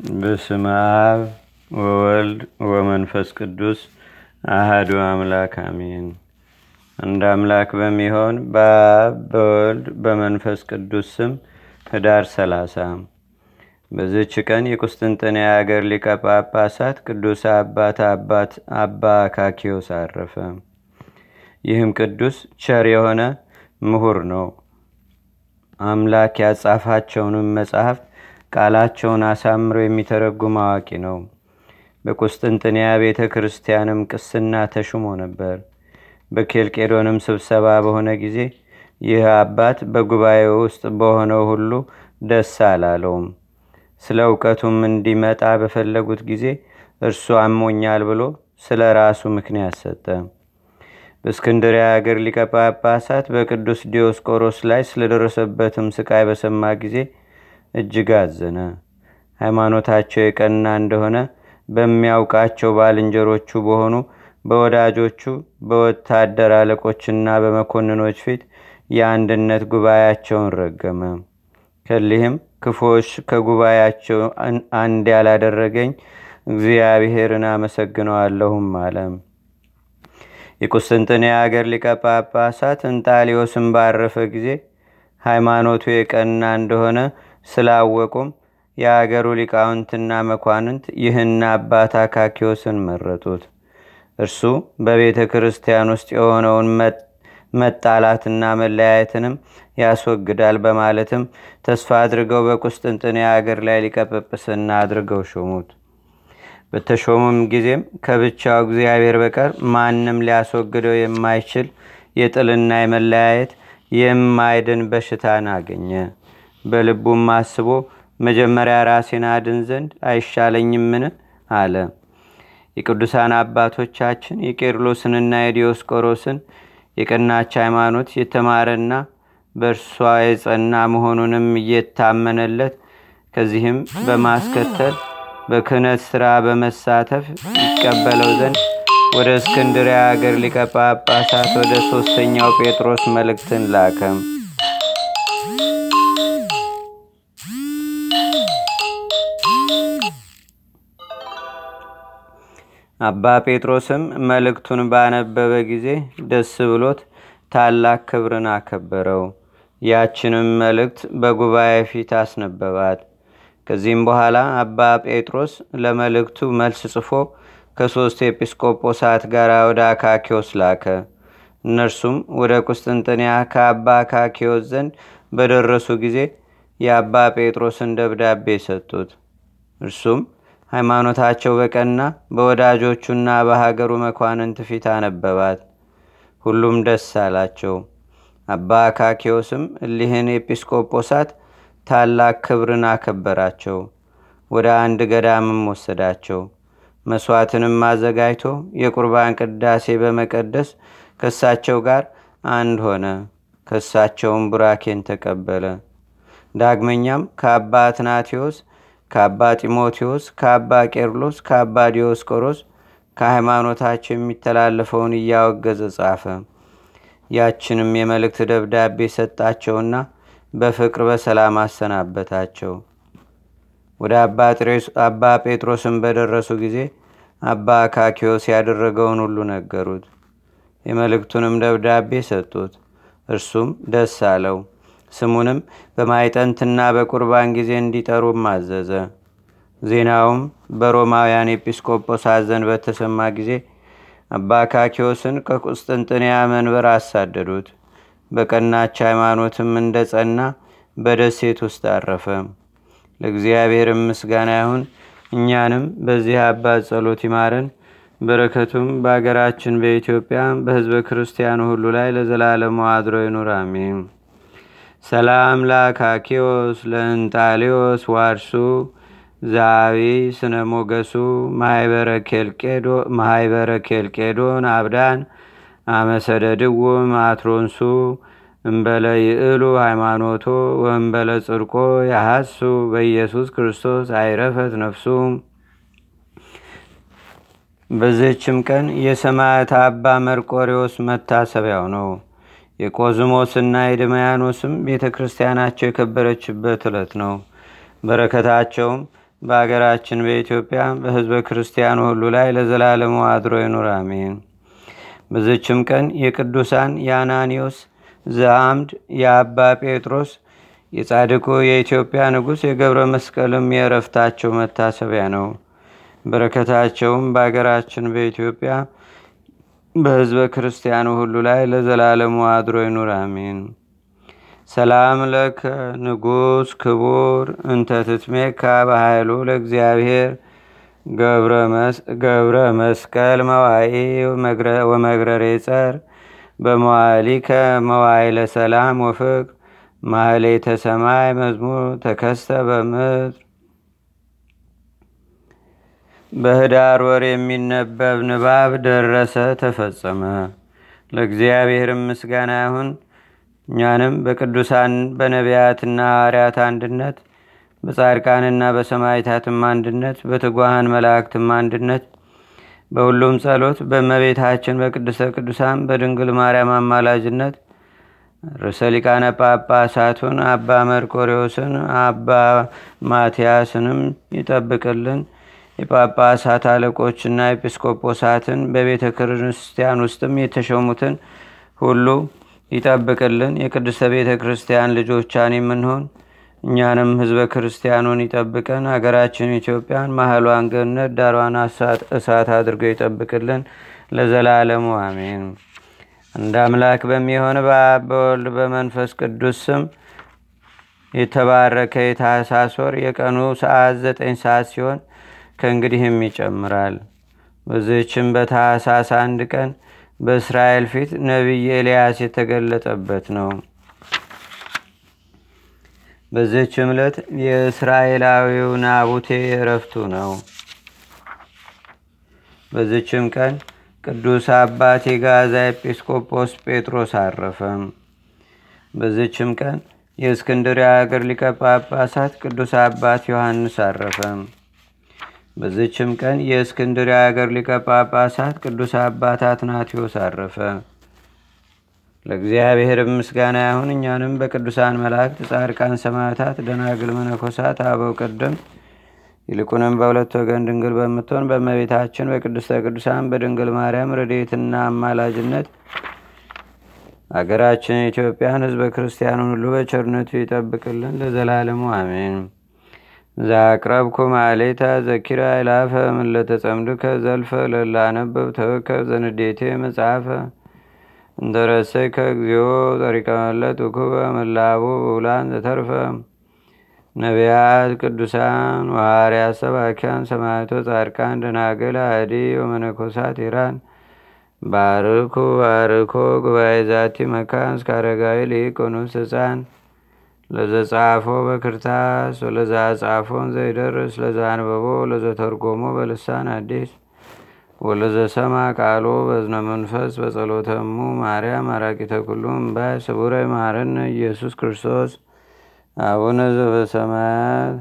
በስመ አብ ወወልድ ወመንፈስ ቅዱስ አህዱ አምላክ አሜን። አንድ አምላክ በሚሆን በአብ በወልድ በመንፈስ ቅዱስ ስም ህዳር ሰላሳ በዝች ቀን የቁስጥንጥንያ አገር ሊቀ ጳጳሳት ቅዱስ አባት አባት አባ አካኪዮስ አረፈ። ይህም ቅዱስ ቸር የሆነ ምሁር ነው። አምላክ ያጻፋቸውንም መጽሐፍት ቃላቸውን አሳምሮ የሚተረጉም አዋቂ ነው። በቁስጥንጥንያ ቤተ ክርስቲያንም ቅስና ተሹሞ ነበር። በኬልቄዶንም ስብሰባ በሆነ ጊዜ ይህ አባት በጉባኤ ውስጥ በሆነው ሁሉ ደስ አላለውም። ስለ እውቀቱም እንዲመጣ በፈለጉት ጊዜ እርሱ አሞኛል ብሎ ስለ ራሱ ምክንያት ሰጠ። በእስክንድሪያ አገር ሊቀ ጳጳሳት በቅዱስ ዲዮስቆሮስ ላይ ስለደረሰበትም ስቃይ በሰማ ጊዜ እጅግ አዘነ። ሃይማኖታቸው የቀና እንደሆነ በሚያውቃቸው ባልንጀሮቹ በሆኑ በወዳጆቹ በወታደር አለቆችና በመኮንኖች ፊት የአንድነት ጉባኤያቸውን ረገመ። ከሊህም ክፎች ከጉባኤያቸው አንድ ያላደረገኝ እግዚአብሔርን አመሰግነዋለሁም አለ። የቁስጥንጥንያ አገር ሊቀ ጳጳሳት እንጣሊዮስን ባረፈ ጊዜ ሃይማኖቱ የቀና እንደሆነ ስላወቁም የአገሩ ሊቃውንትና መኳንንት ይህን አባት አካኪዮስን መረጡት። እርሱ በቤተ ክርስቲያን ውስጥ የሆነውን መጣላትና መለያየትንም ያስወግዳል በማለትም ተስፋ አድርገው በቁስጥንጥንያ አገር ላይ ሊቀጵጵስና አድርገው ሾሙት። በተሾሙም ጊዜም ከብቻው እግዚአብሔር በቀር ማንም ሊያስወግደው የማይችል የጥልና የመለያየት የማይድን በሽታን አገኘ። በልቡም አስቦ መጀመሪያ ራሴን አድን ዘንድ አይሻለኝምን? አለ። የቅዱሳን አባቶቻችን የቄርሎስንና የዲዮስቆሮስን የቀናች ሃይማኖት የተማረና በእርሷ የጸና መሆኑንም እየታመነለት ከዚህም በማስከተል በክህነት ሥራ በመሳተፍ ይቀበለው ዘንድ ወደ እስክንድሪያ አገር ሊቀ ጳጳሳት ወደ ሦስተኛው ጴጥሮስ መልእክትን ላከም። አባ ጴጥሮስም መልእክቱን ባነበበ ጊዜ ደስ ብሎት ታላቅ ክብርን አከበረው። ያችንም መልእክት በጉባኤ ፊት አስነበባት። ከዚህም በኋላ አባ ጴጥሮስ ለመልእክቱ መልስ ጽፎ ከሦስት ኤጲስቆጶሳት ጋር ወደ አካኪዎስ ላከ። እነርሱም ወደ ቁስጥንጥንያ ከአባ አካኪዎስ ዘንድ በደረሱ ጊዜ የአባ ጴጥሮስን ደብዳቤ ሰጡት። እርሱም ሃይማኖታቸው በቀና በወዳጆቹና በሀገሩ መኳንንት ፊት አነበባት። ሁሉም ደስ አላቸው። አባ አካኪዎስም እሊህን ኤጲስቆጶሳት ታላቅ ክብርን አከበራቸው። ወደ አንድ ገዳምም ወሰዳቸው። መስዋዕትንም አዘጋጅቶ የቁርባን ቅዳሴ በመቀደስ ከእሳቸው ጋር አንድ ሆነ። ከእሳቸውም ቡራኬን ተቀበለ። ዳግመኛም ከአባ አትናቴዎስ ከአባ ጢሞቴዎስ ከአባ ቄርሎስ ከአባ ዲዮስቆሮስ ከሃይማኖታቸው የሚተላለፈውን እያወገዘ ጻፈ። ያችንም የመልእክት ደብዳቤ ሰጣቸውና በፍቅር በሰላም አሰናበታቸው። ወደ አባ ጴጥሮስን በደረሱ ጊዜ አባ አካኪዮስ ያደረገውን ሁሉ ነገሩት። የመልእክቱንም ደብዳቤ ሰጡት። እርሱም ደስ አለው። ስሙንም በማይጠንትና በቁርባን ጊዜ እንዲጠሩም አዘዘ። ዜናውም በሮማውያን ኤጲስቆጶሳት ዘንድ በተሰማ ጊዜ አባ አካኪዎስን ከቁስጥንጥንያ መንበር አሳደዱት። በቀናች ሃይማኖትም እንደ ጸና በደሴት ውስጥ አረፈ። ለእግዚአብሔርም ምስጋና ይሁን። እኛንም በዚህ አባት ጸሎት ይማረን። በረከቱም በአገራችን በኢትዮጵያ በህዝበ ክርስቲያኑ ሁሉ ላይ ለዘላለሙ አድሮ ይኑር፣ አሜን። ሰላም ለአካኪዎስ ለእንጣሊዮስ ዋርሱ ዛቢ ስነ ሞገሱ ማይበረ ኬልቄዶን አብዳን አመሰደድዎ ማትሮንሱ እምበለ ይእሉ ሃይማኖቶ ወእምበለ ጽድቆ ያሐሱ በኢየሱስ ክርስቶስ አይረፈት ነፍሱ። በዚህችም ቀን የሰማዕት አባ መርቆሪዎስ መታሰቢያው ነው። የቆዝሞስና የድማያኖስም ቤተ ክርስቲያናቸው የከበረችበት ዕለት ነው። በረከታቸውም በአገራችን በኢትዮጵያ በህዝበ ክርስቲያኑ ሁሉ ላይ ለዘላለሙ አድሮ ይኑር፣ አሜን። በዘችም ቀን የቅዱሳን የአናኒዮስ ዘአምድ የአባ ጴጥሮስ የጻድቁ የኢትዮጵያ ንጉሥ የገብረ መስቀልም የእረፍታቸው መታሰቢያ ነው። በረከታቸውም በአገራችን በኢትዮጵያ በህዝበ ክርስቲያኑ ሁሉ ላይ ለዘላለሙ አድሮ ይኑር፣ አሜን። ሰላም ለከ ንጉሥ ክቡር እንተ ትትሜካ በኃይሉ ለእግዚአብሔር ገብረ መስቀል መዋኢ ወመግረሬ ጸር በመዋሊከ መዋይለ ሰላም ወፍቅር ማህሌተ ሰማይ መዝሙር ተከስተ በምድር በህዳር ወር የሚነበብ ንባብ ደረሰ፣ ተፈጸመ። ለእግዚአብሔርም ምስጋና ይሁን። እኛንም በቅዱሳን በነቢያትና ሐዋርያት አንድነት በጻድቃንና በሰማይታትም አንድነት በትጓሃን መላእክትም አንድነት በሁሉም ጸሎት በእመቤታችን በቅድስተ ቅዱሳን በድንግል ማርያም አማላጅነት ርዕሰ ሊቃነ ጳጳሳቱን አባ መርቆሬዎስን አባ ማትያስንም ይጠብቅልን። የጳጳሳት አለቆችና ኤጲስቆጶሳትን በቤተ ክርስቲያን ውስጥም የተሾሙትን ሁሉ ይጠብቅልን። የቅድስተ ቤተ ክርስቲያን ልጆቻን የምንሆን እኛንም ህዝበ ክርስቲያኑን ይጠብቀን። አገራችን ኢትዮጵያን ማህሏን ገነት ዳሯን እሳት አድርጎ ይጠብቅልን ለዘላለሙ አሜን። እንደ አምላክ በሚሆን በአብ በወልድ በመንፈስ ቅዱስ ስም የተባረከ የታህሳስ የቀኑ ሰዓት ዘጠኝ ሰዓት ሲሆን ከእንግዲህም ይጨምራል። በዚህችም በታህሳስ አንድ ቀን በእስራኤል ፊት ነቢይ ኤልያስ የተገለጠበት ነው። በዚህች ዕለት የእስራኤላዊው ናቡቴ እረፍቱ ነው። በዚችም ቀን ቅዱስ አባት የጋዛ ኤጲስቆጶስ ጴጥሮስ አረፈ። በዚችም ቀን የእስክንድርያ አገር ሊቀ ጳጳሳት ቅዱስ አባት ዮሐንስ አረፈ። በዚችም ቀን የእስክንድርያ አገር ሊቀ ጳጳሳት ቅዱስ አባት አትናቴዎስ አረፈ። ለእግዚአብሔር ምስጋና ይሁን። እኛንም በቅዱሳን መላእክት፣ ጻድቃን፣ ሰማዕታት፣ ደናግል፣ መነኮሳት፣ አበው ቀደም ይልቁንም በሁለት ወገን ድንግል በምትሆን በእመቤታችን በቅድስተ ቅዱሳን በድንግል ማርያም ረድኤትና አማላጅነት አገራችን ኢትዮጵያን ሕዝበ ክርስቲያኑን ሁሉ በቸርነቱ ይጠብቅልን ለዘላለሙ አሜን። ዛቅረብኩ ማሌታ ዘኪራ ይላፈ ምለተጸምዱከ ዘልፈ ለላነበብ ተወከብ ዘንዴቴ መጽሐፈ። እንተረሰይከ እግዚኦ ጠሪቀመለት ውኩበ መላቡ ብውላን ዘተርፈ። ነቢያት፣ ቅዱሳን፣ ዋርያት፣ ሰባኪያን፣ ሰማዕቶ፣ ጻድቃን፣ ደናግል፣ አዲ ወመነኮሳት ኢራን። ባርኩ ባርኮ ጉባኤ ዛቲ መካን እስከ አረጋዊ ሊቅ ኑስ ህፃን ለዘጻፎ በክርታስ ወለዛ ጻፎን ዘይደርስ ለዛ አንበቦ ለዘተርጎሞ በልሳን አዲስ ወለዘሰማ ቃሎ በዝነ መንፈስ በጸሎተሙ ማርያም አራቂተ ኩሉም ባይ ስቡረ ማረነ ኢየሱስ ክርስቶስ አቡነ ዘበሰማያት